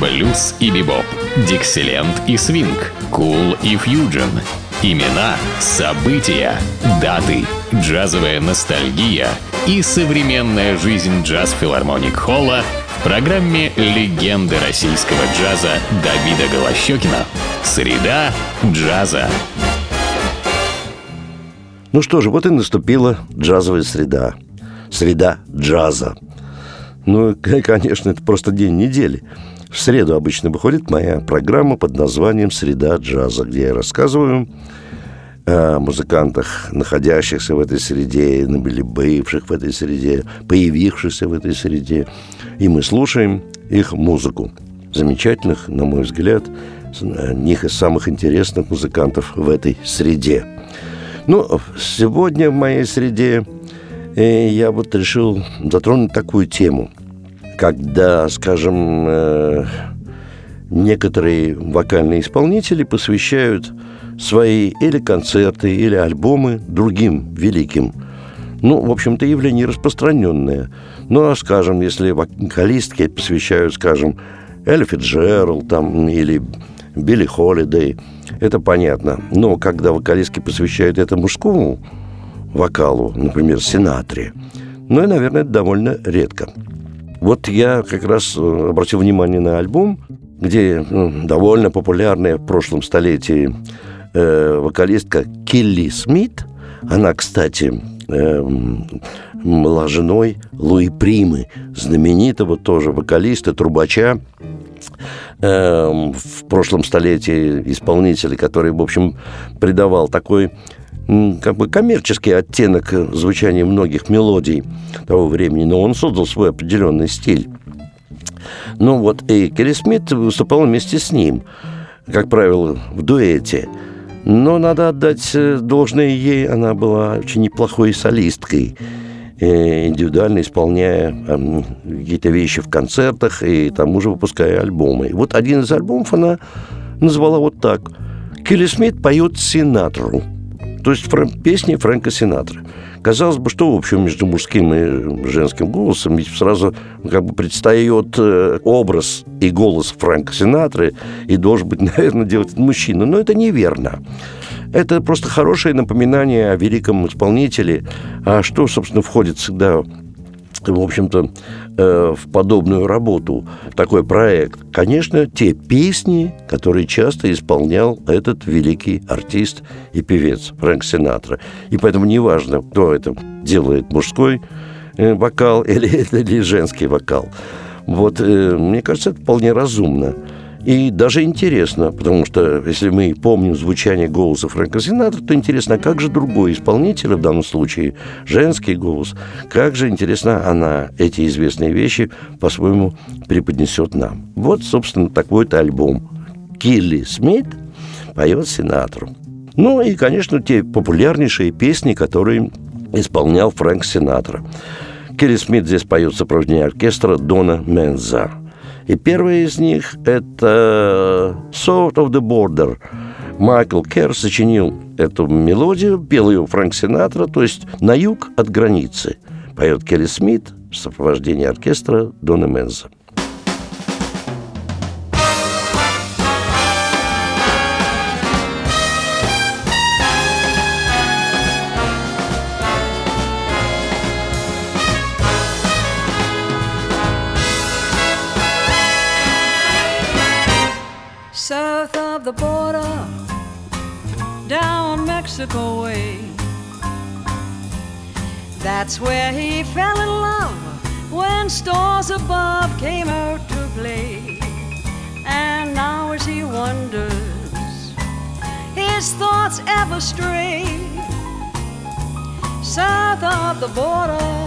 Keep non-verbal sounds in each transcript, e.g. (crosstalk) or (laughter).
блюз и бибоп, дикселент и свинг, кул и фьюджен. Имена, события, даты, джазовая ностальгия и современная жизнь джаз-филармоник Холла в программе «Легенды российского джаза» Давида Голощекина. Среда джаза. Ну что же, вот и наступила джазовая среда. Среда джаза. Ну, (laughs) конечно, это просто день недели. В среду обычно выходит моя программа под названием «Среда джаза», где я рассказываю о музыкантах, находящихся в этой среде, или бывших в этой среде, появившихся в этой среде. И мы слушаем их музыку. Замечательных, на мой взгляд, одних из самых интересных музыкантов в этой среде. Ну, сегодня в моей среде э, я вот решил затронуть такую тему, когда, скажем, э, некоторые вокальные исполнители посвящают свои или концерты, или альбомы другим великим. Ну, в общем-то, явление распространенное. Ну, а, скажем, если вокалистки посвящают, скажем, Элли Фиджеральд там, или Билли Холидей, это понятно. Но когда вокалистки посвящают это мужскому вокалу, например, Синатре, ну и, наверное, это довольно редко. Вот я как раз э, обратил внимание на альбом, где ну, довольно популярная в прошлом столетии э, вокалистка Килли Смит. Она, кстати, э, была женой Луи Примы, знаменитого тоже вокалиста, трубача, Эм, в прошлом столетии исполнителя, который, в общем, придавал такой как бы коммерческий оттенок звучания многих мелодий того времени, но он создал свой определенный стиль. Ну вот, и Келли Смит выступал вместе с ним, как правило, в дуэте. Но надо отдать э, должное ей, она была очень неплохой солисткой индивидуально исполняя э, какие-то вещи в концертах и тому же выпуская альбомы. Вот один из альбомов она назвала вот так. Келли Смит поет Синатру. То есть фрэн- песни Фрэнка Синатры. Казалось бы, что в общем между мужским и женским голосом? Ведь сразу как бы предстает э, образ и голос Фрэнка Синатры, и должен быть, (laughs) наверное, делать мужчина. Но это неверно. Это просто хорошее напоминание о великом исполнителе, а что, собственно, входит всегда в общем-то, э, в подобную работу, такой проект, конечно, те песни, которые часто исполнял этот великий артист и певец Фрэнк Синатра. И поэтому неважно, кто это делает, мужской э, вокал (laughs) или, или женский вокал. Вот, э, мне кажется, это вполне разумно. И даже интересно, потому что если мы помним звучание голоса Фрэнка Синатра, то интересно, а как же другой исполнитель, в данном случае женский голос, как же, интересно, она эти известные вещи по-своему преподнесет нам. Вот, собственно, такой-то альбом. Килли Смит поет Синатру. Ну и, конечно, те популярнейшие песни, которые исполнял Фрэнк Синатра. Килли Смит здесь поет в сопровождении оркестра Дона Менза – и первый из них – это «Sort of the Border». Майкл Керр сочинил эту мелодию, пел ее Фрэнк Синатра, то есть «На юг от границы». Поет Келли Смит в сопровождении оркестра Дона Менза. Way. That's where he fell in love when stars above came out to play. And now as he wonders, his thoughts ever stray south of the border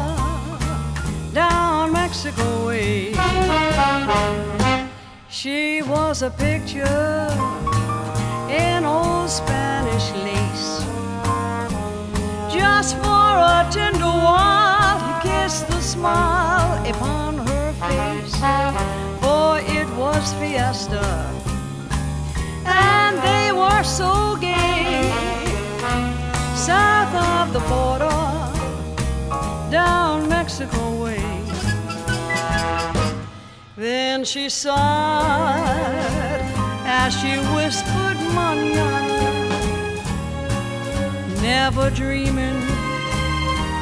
down Mexico way. She was a picture in old Spanish lace. For a tender while, he kissed the smile upon her face. For it was fiesta, and they were so gay. South of the border, down Mexico way. Then Then she sighed as she whispered, Manana, never dreaming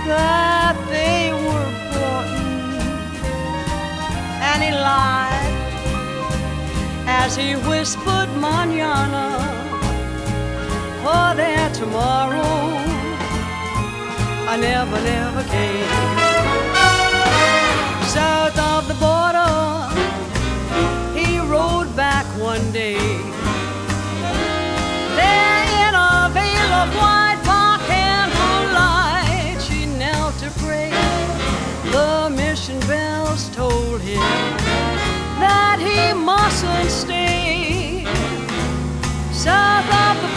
that they were courting. And he lied as he whispered, Manana, oh, for their tomorrow. I never, never came. South of the border, he rode back one day. The bells told him that he mustn't stay. South of the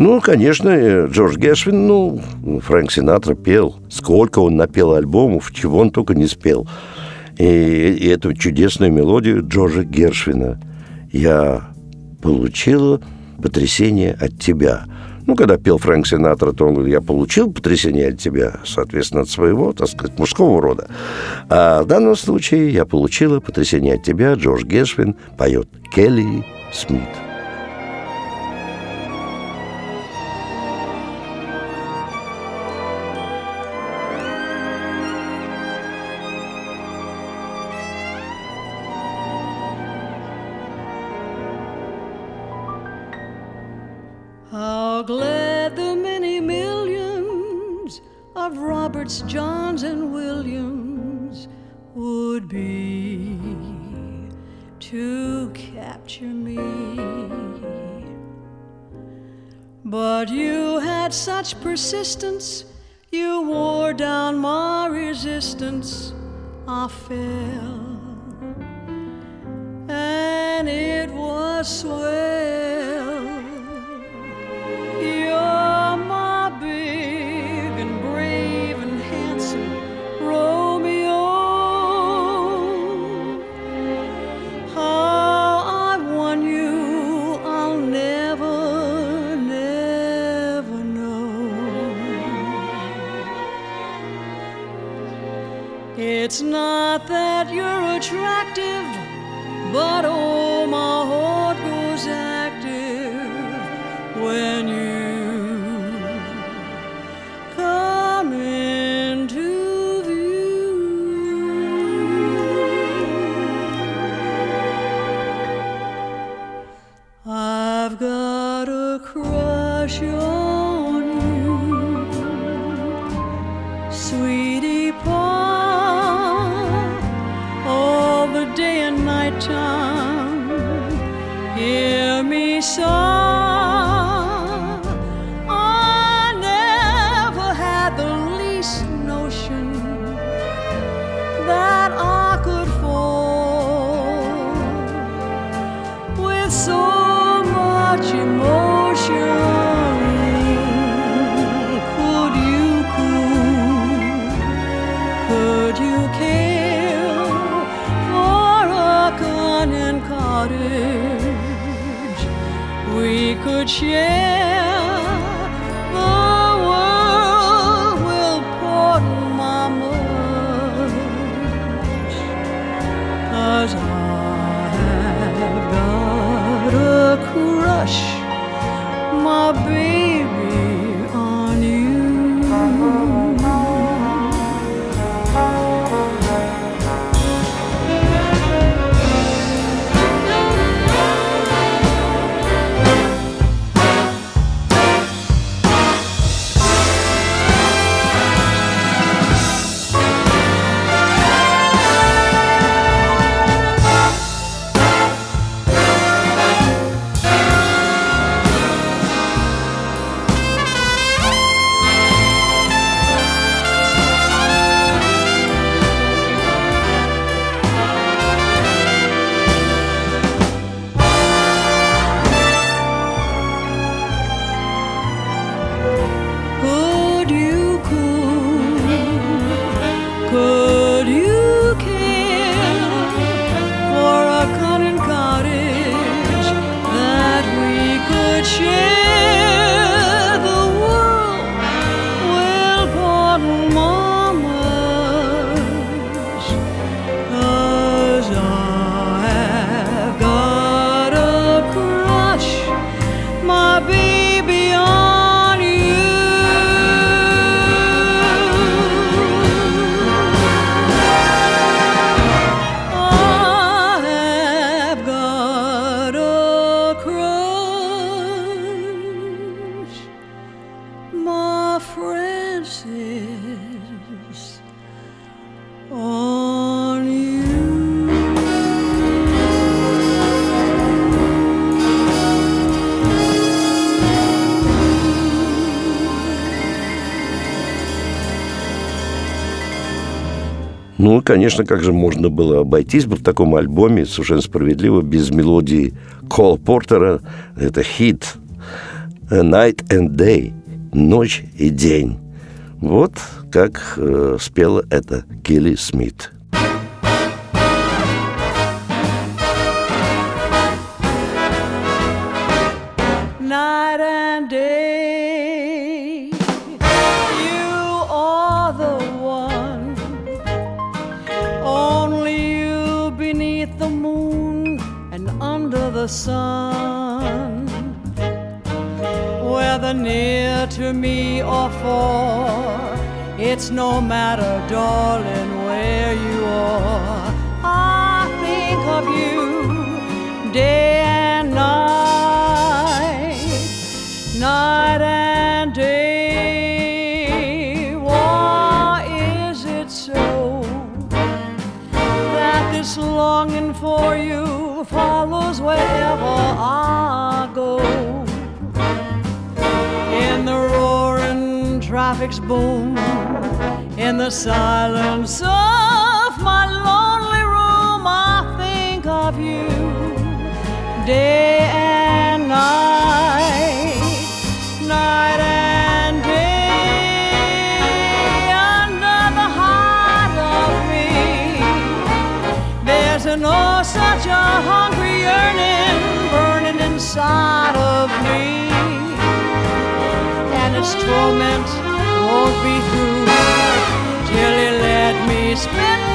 Ну, конечно, э, Джордж Гершвин, ну, Фрэнк Синатра пел. Сколько он напел альбомов, чего он только не спел. И, и эту чудесную мелодию Джорджа Гершвина я получила потрясение от тебя. Ну, когда пел Фрэнк Синатра, то он говорит, я получил потрясение от тебя, соответственно, от своего, так сказать, мужского рода. А в данном случае я получила потрясение от тебя, Джордж Гершвин поет Келли Смит. Persistence, you wore down my resistance. I fell, and it was swell. Rush. Конечно, как же можно было обойтись в таком альбоме, совершенно справедливо, без мелодии Кола Портера. Это хит «A Night and Day» – «Ночь и день». Вот как э, спела это Килли Смит. Sun. Whether near to me or far, it's no matter, darling, where you are. I think of you day and night, night and day. Why is it so that this longing for you follows wherever I go? In the roaring traffic's boom, in the silence of my lonely room, I think of you day and night, torment won't be through. Till you let me spend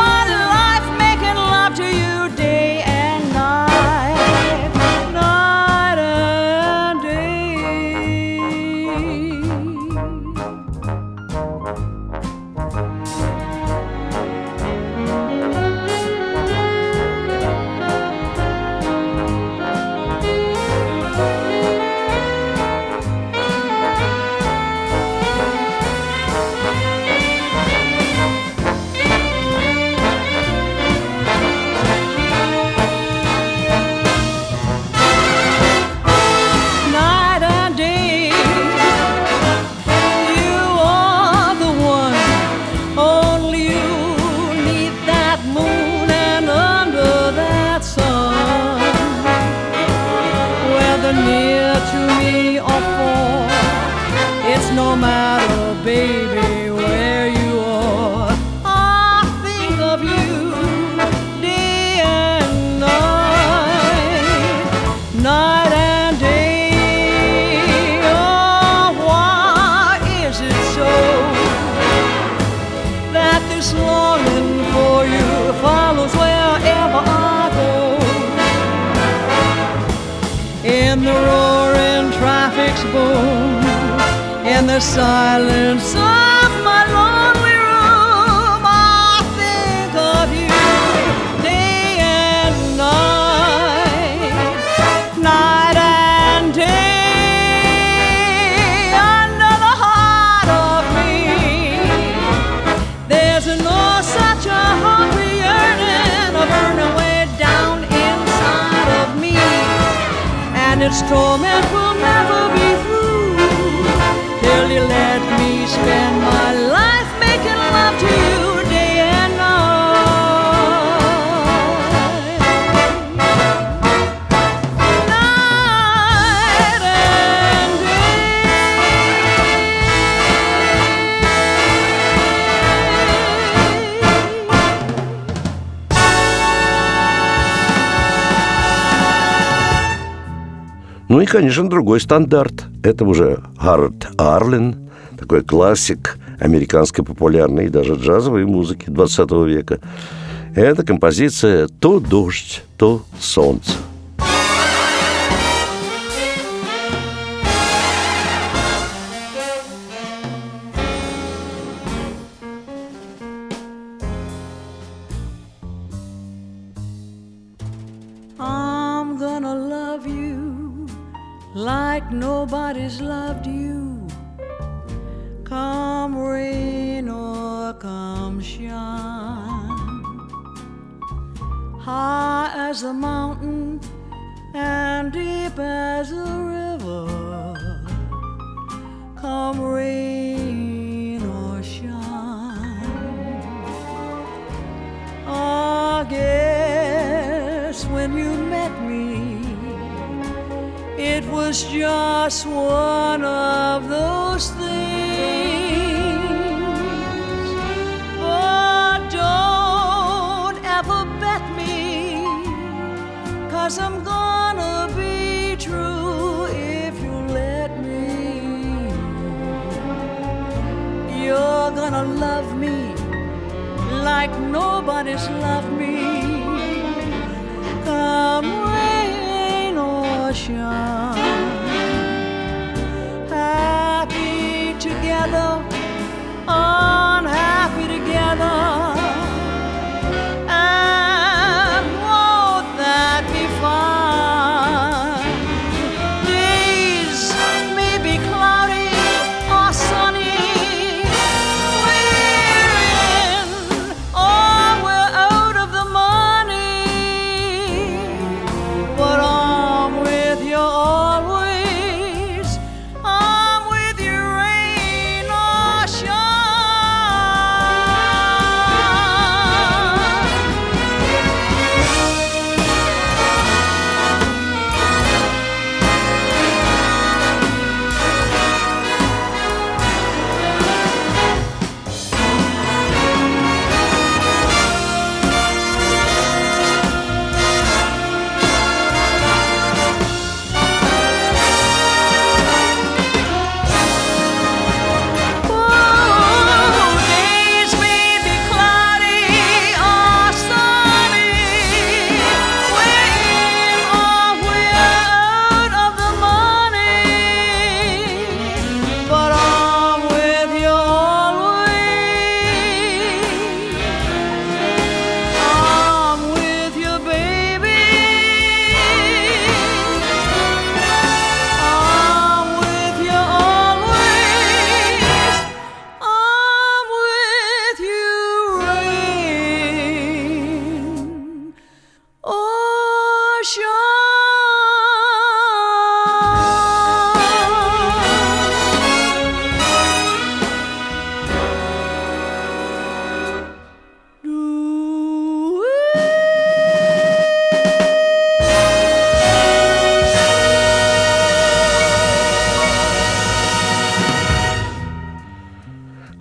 the silence of my lonely room, I think of you day and night, night and day. Under the heart of me, there's no such a hungry yearning, a burning way down inside of me, and its torment Ну и, конечно, другой стандарт. Это уже Гаррет Арлин, такой классик американской популярной и даже джазовой музыки 20 века. Это композиция «То дождь, то солнце».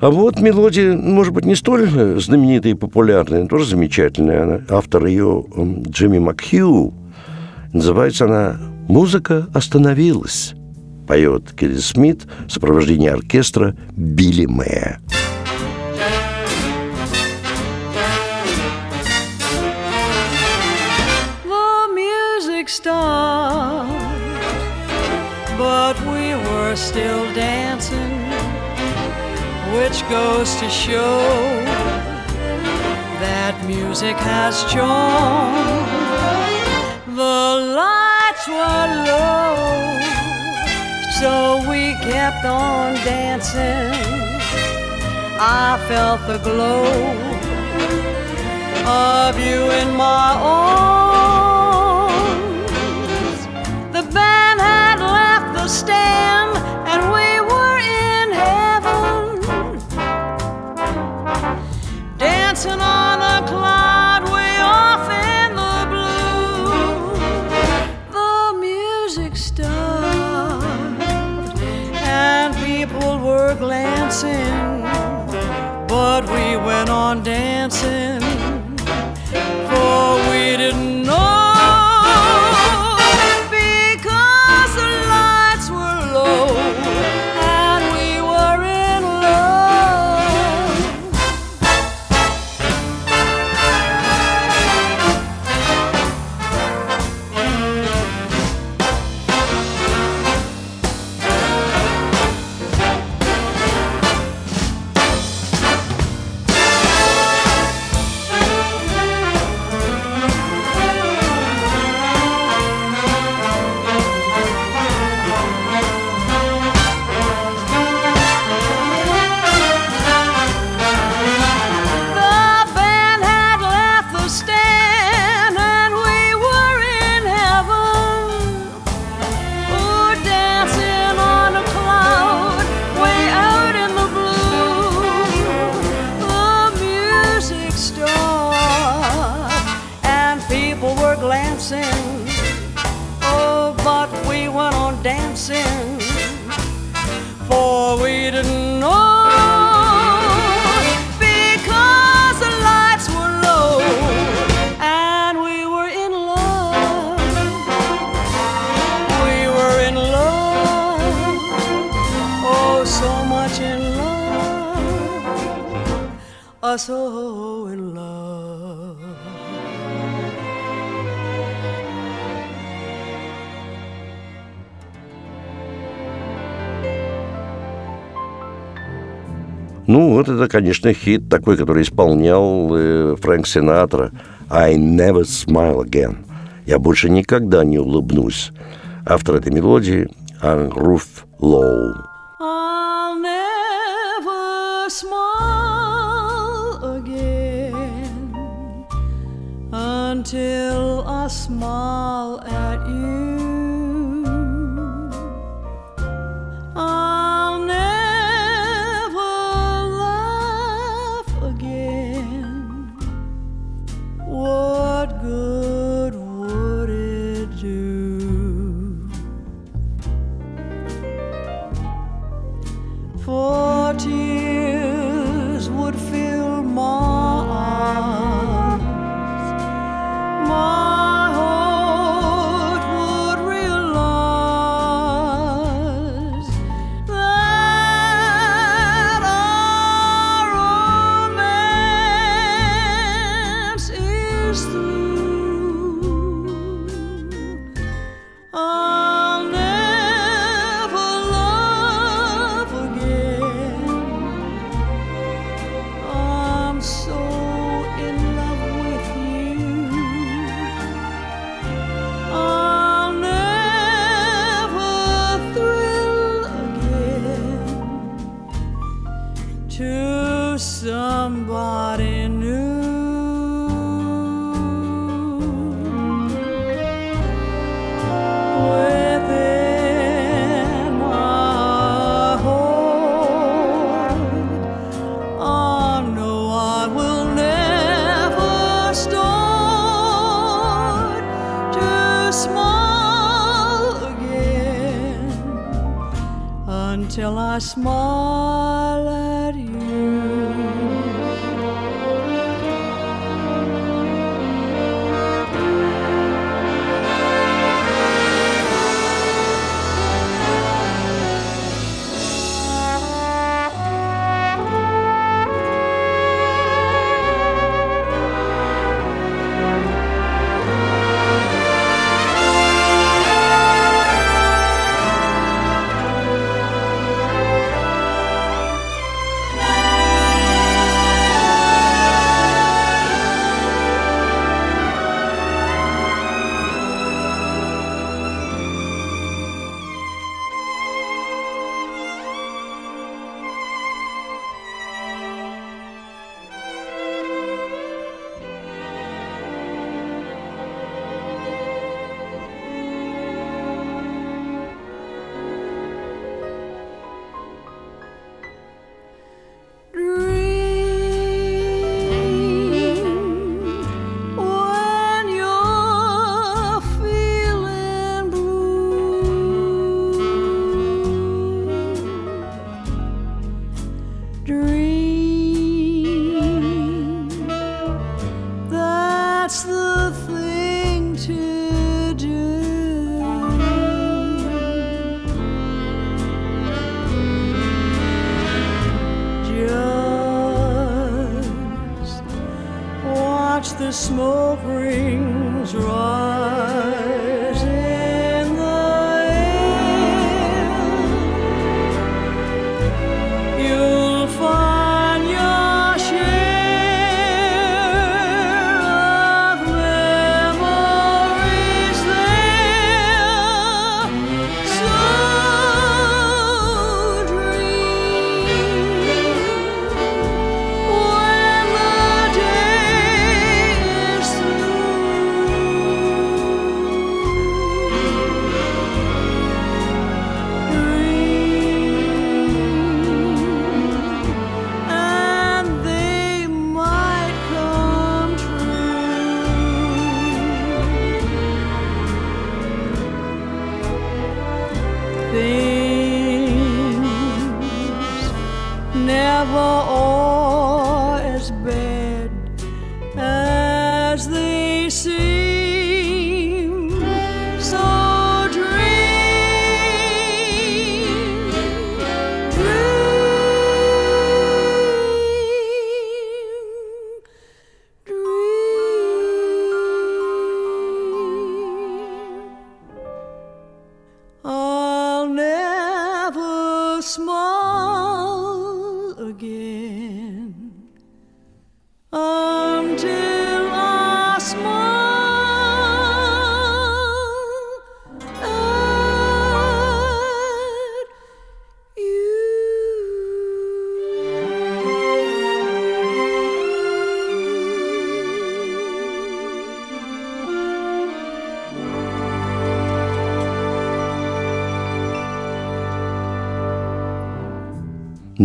А вот мелодия, может быть, не столь знаменитая и популярная, но тоже замечательная. Она, автор ее Джимми Макхью. Называется она «Музыка остановилась». Поет Келли Смит в сопровождении оркестра Билли Мэя. but we were still dancing, which goes to show that music has charm. The lights were low, so we kept on dancing. I felt the glow of you in my arms. The band had left the stand, dancing on a cloud way off in the blue. The music stopped, and people were glancing, but we went on dancing, for we didn't know. Ну, вот это, конечно, хит такой, который исполнял э, Фрэнк Синатра. «I never smile again». «Я больше никогда не улыбнусь». Автор этой мелодии – Руф Лоу. Until I smile at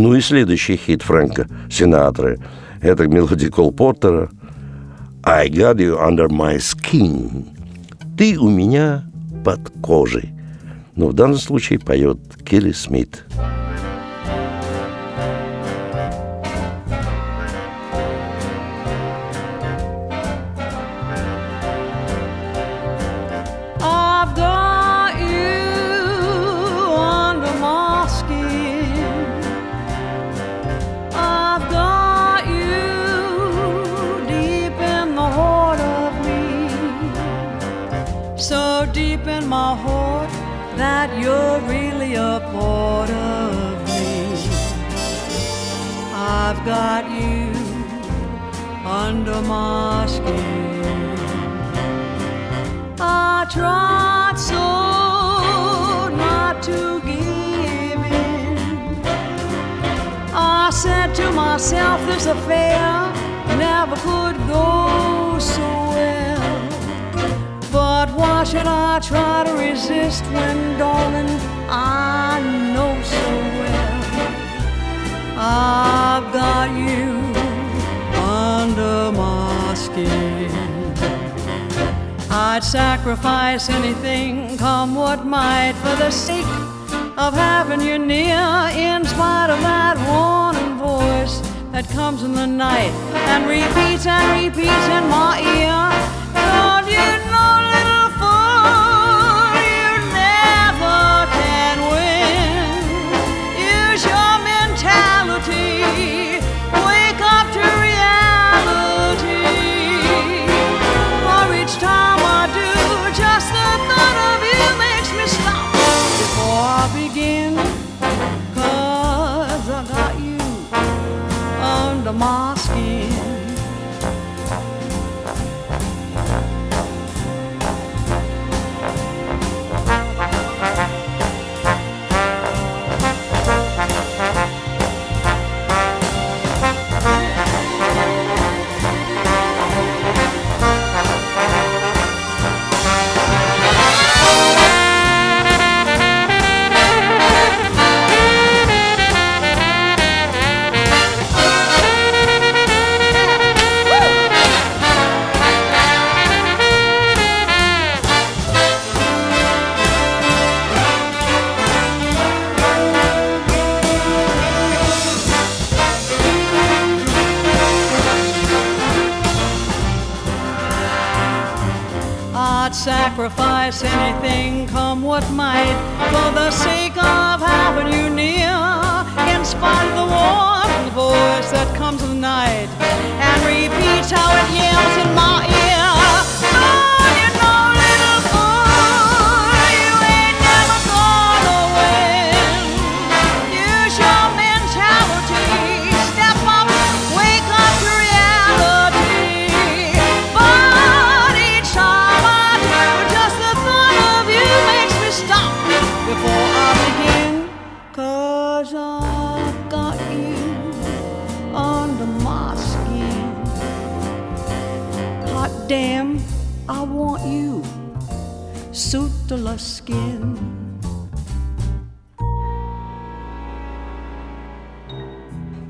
Ну и следующий хит Фрэнка Синатры – это мелодия Кол Портера «I got you under my skin» – «Ты у меня под кожей». Но в данном случае поет Келли Смит. I've deep in my heart that you're really a part of me. I've got you under my skin. I tried so not to give in. I said to myself, this affair never could go so well. But why should I try to resist when, darling, I know so well I've got you under my skin? I'd sacrifice anything, come what might, for the sake of having you near, in spite of that warning voice that comes in the night and repeats and repeats in my ear.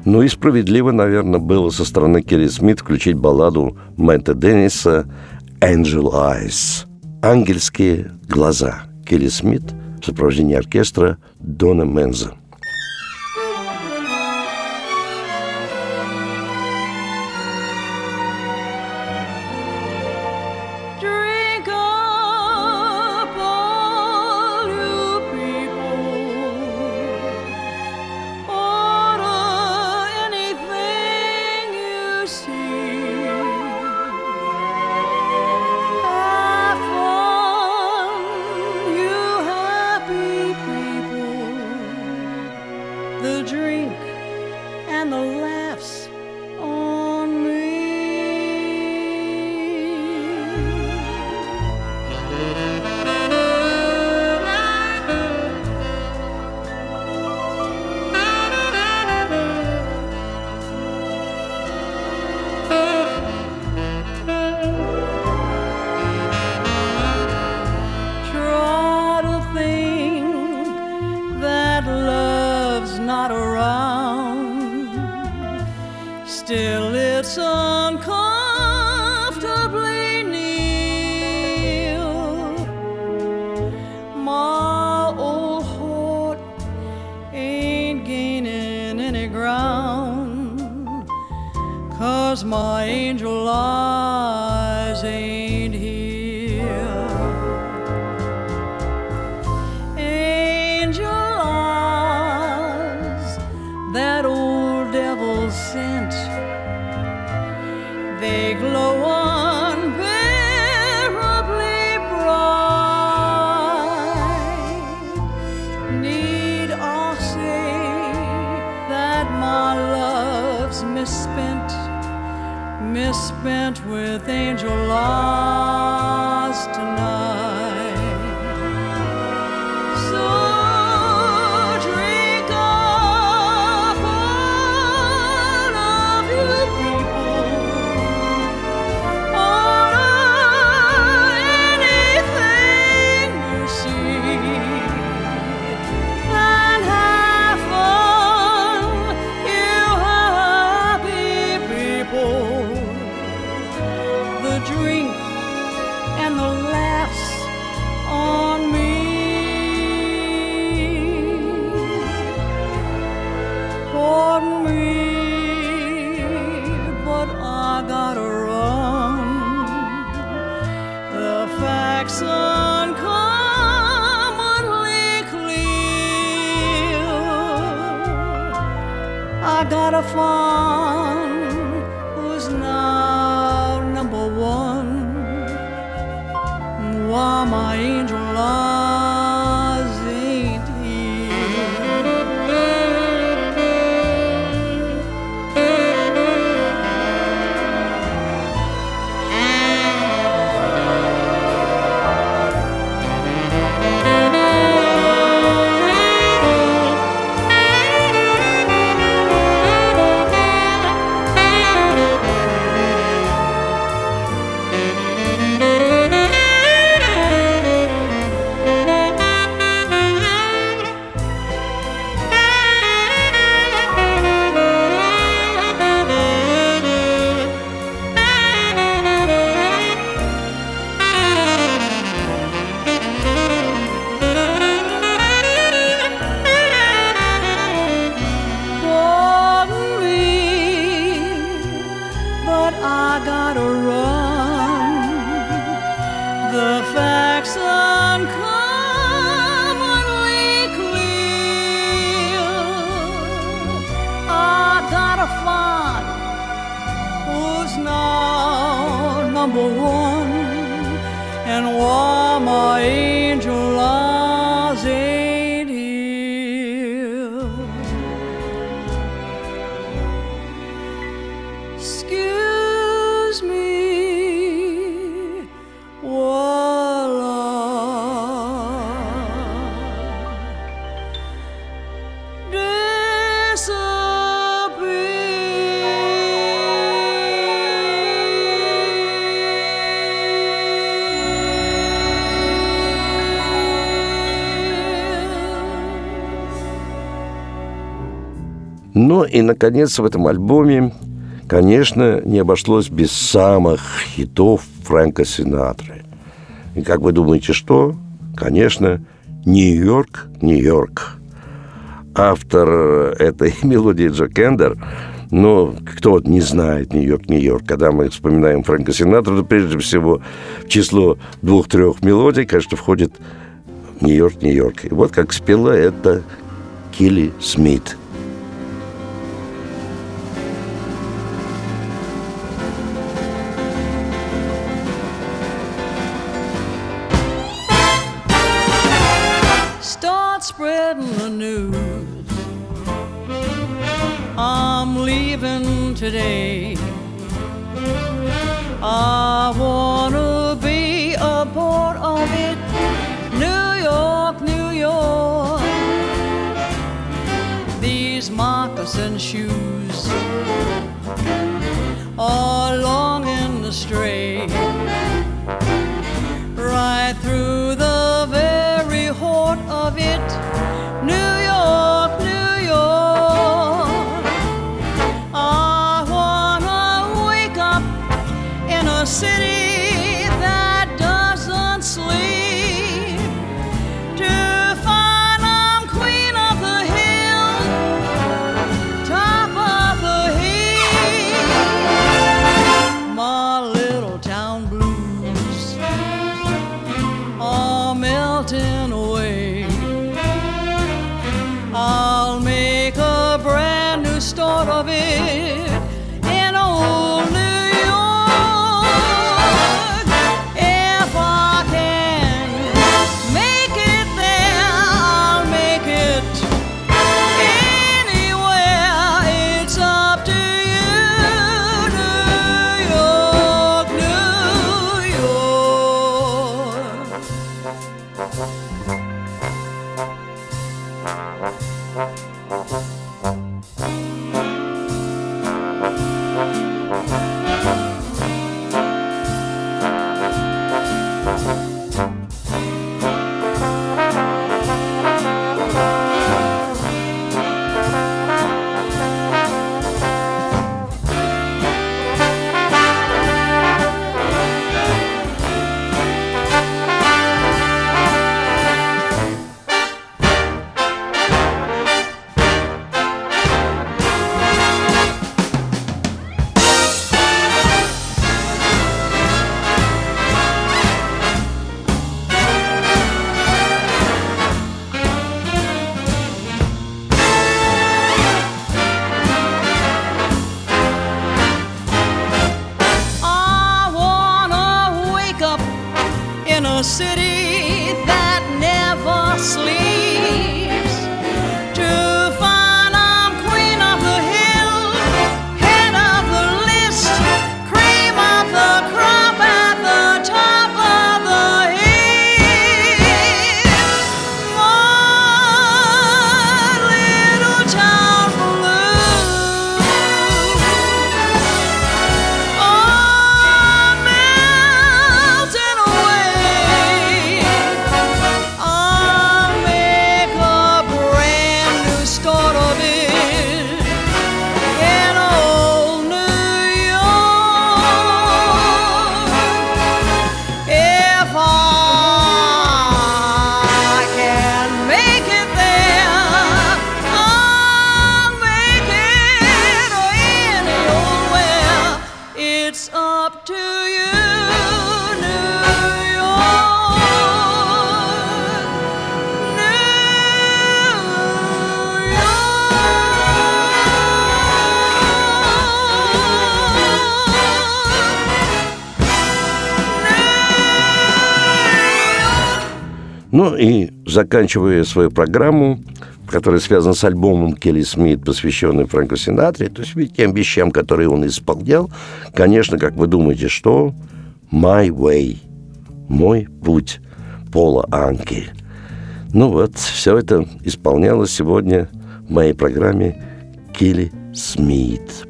Ну и справедливо, наверное, было со стороны Келли Смит включить балладу Мэтта Денниса «Angel Eyes» – «Ангельские глаза» Келли Смит в сопровождении оркестра Дона Менза. 'cause my angel lies in. Ну и, наконец, в этом альбоме, конечно, не обошлось без самых хитов Фрэнка Синатры. И как вы думаете, что? Конечно, Нью-Йорк, Нью-Йорк. Автор этой (laughs) мелодии Джо Кендер но кто не знает Нью-Йорк, Нью-Йорк, когда мы вспоминаем Фрэнка Синатра, то прежде всего в число двух-трех мелодий, конечно, входит Нью-Йорк, Нью-Йорк. И вот как спела это Килли Смит. Ну и заканчивая свою программу, которая связана с альбомом Келли Смит, посвященный Фрэнку Синатре, то есть тем вещам, которые он исполнял, конечно, как вы думаете, что «My Way» – «Мой путь» Пола Анки. Ну вот, все это исполнялось сегодня в моей программе Келли Смит.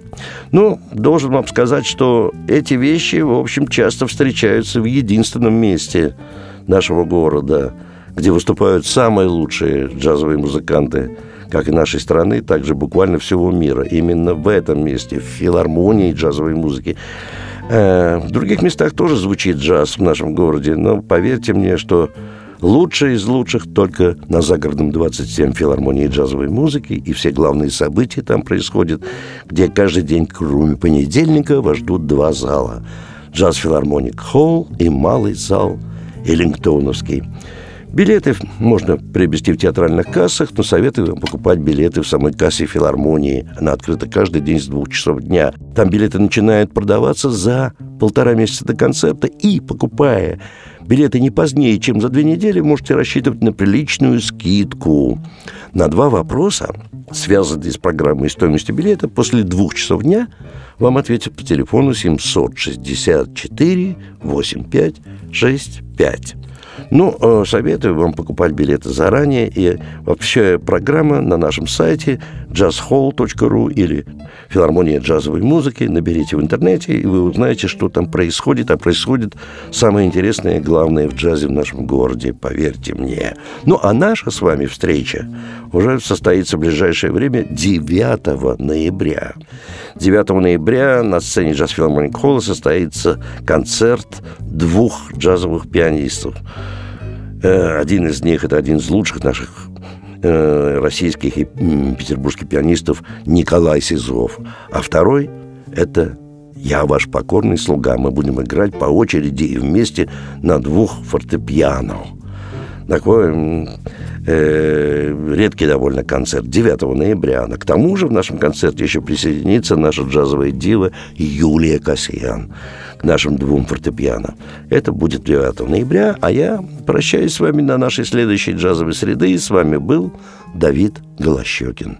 Ну, должен вам сказать, что эти вещи, в общем, часто встречаются в единственном месте нашего города, где выступают самые лучшие джазовые музыканты, как и нашей страны, так же буквально всего мира. Именно в этом месте, в филармонии джазовой музыки. Э, В других местах тоже звучит джаз в нашем городе, но поверьте мне, что лучшие из лучших только на загородном 27 филармонии джазовой музыки, и все главные события там происходят, где каждый день, кроме понедельника, вас ждут два зала. Джаз-филармоник Холл и малый зал Эллингтоновский. Билеты можно приобрести в театральных кассах, но советую вам покупать билеты в самой кассе филармонии. Она открыта каждый день с двух часов дня. Там билеты начинают продаваться за полтора месяца до концерта. И, покупая билеты не позднее, чем за две недели, можете рассчитывать на приличную скидку. На два вопроса, связанные с программой стоимости билета, после двух часов дня вам ответят по телефону 764 8565. Ну, э, советую вам покупать билеты заранее. И вообще программа на нашем сайте jazzhall.ru или филармония джазовой музыки. Наберите в интернете, и вы узнаете, что там происходит. А происходит самое интересное и главное в джазе в нашем городе, поверьте мне. Ну, а наша с вами встреча уже состоится в ближайшее время 9 ноября. 9 ноября на сцене Джаз Филармоник Холла состоится концерт двух джазовых пианистов. Э, один из них – это один из лучших наших э, российских и петербургских пианистов Николай Сизов. А второй – это я ваш покорный слуга. Мы будем играть по очереди и вместе на двух фортепиано. Такой э, редкий довольно концерт 9 ноября. А к тому же в нашем концерте еще присоединится наша джазовая дива Юлия Касьян к нашим двум фортепиано. Это будет 9 ноября, а я прощаюсь с вами на нашей следующей джазовой среды. И с вами был Давид Голощекин.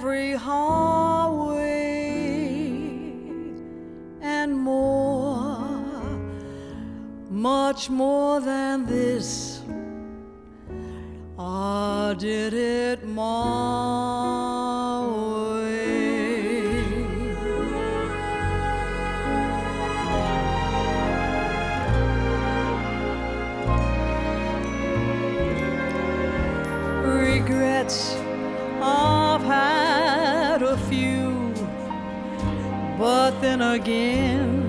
every highway and more, much more than this. I did it my then again,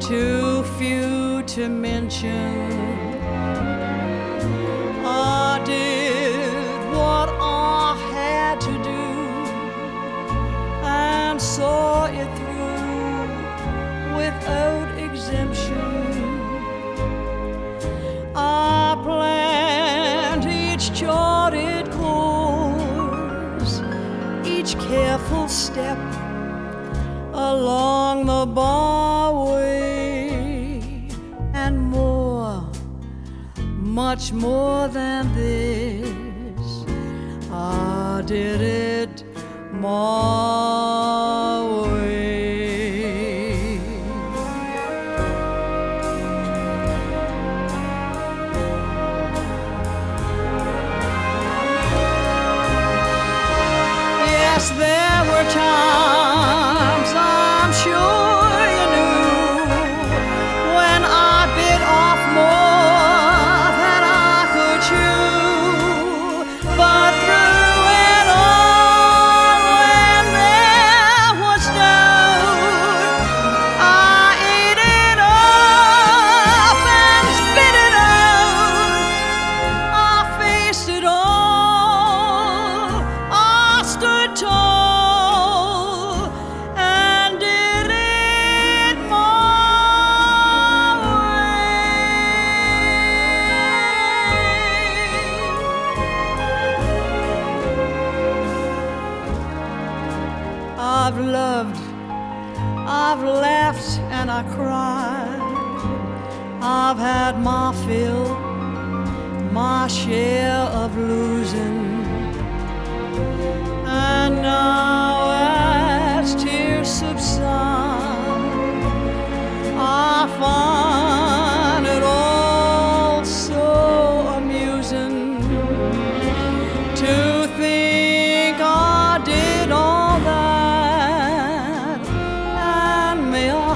too few to mention. I did what I had to do and saw it through without exemption. I planned each charted course, each careful step along the byway, and more, much more than this. I did it my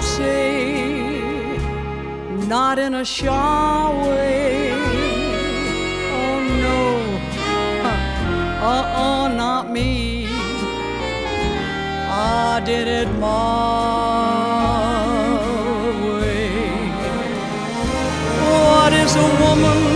say, not in a shy way. Oh no, uh uh, not me. I did it my way. What is a woman?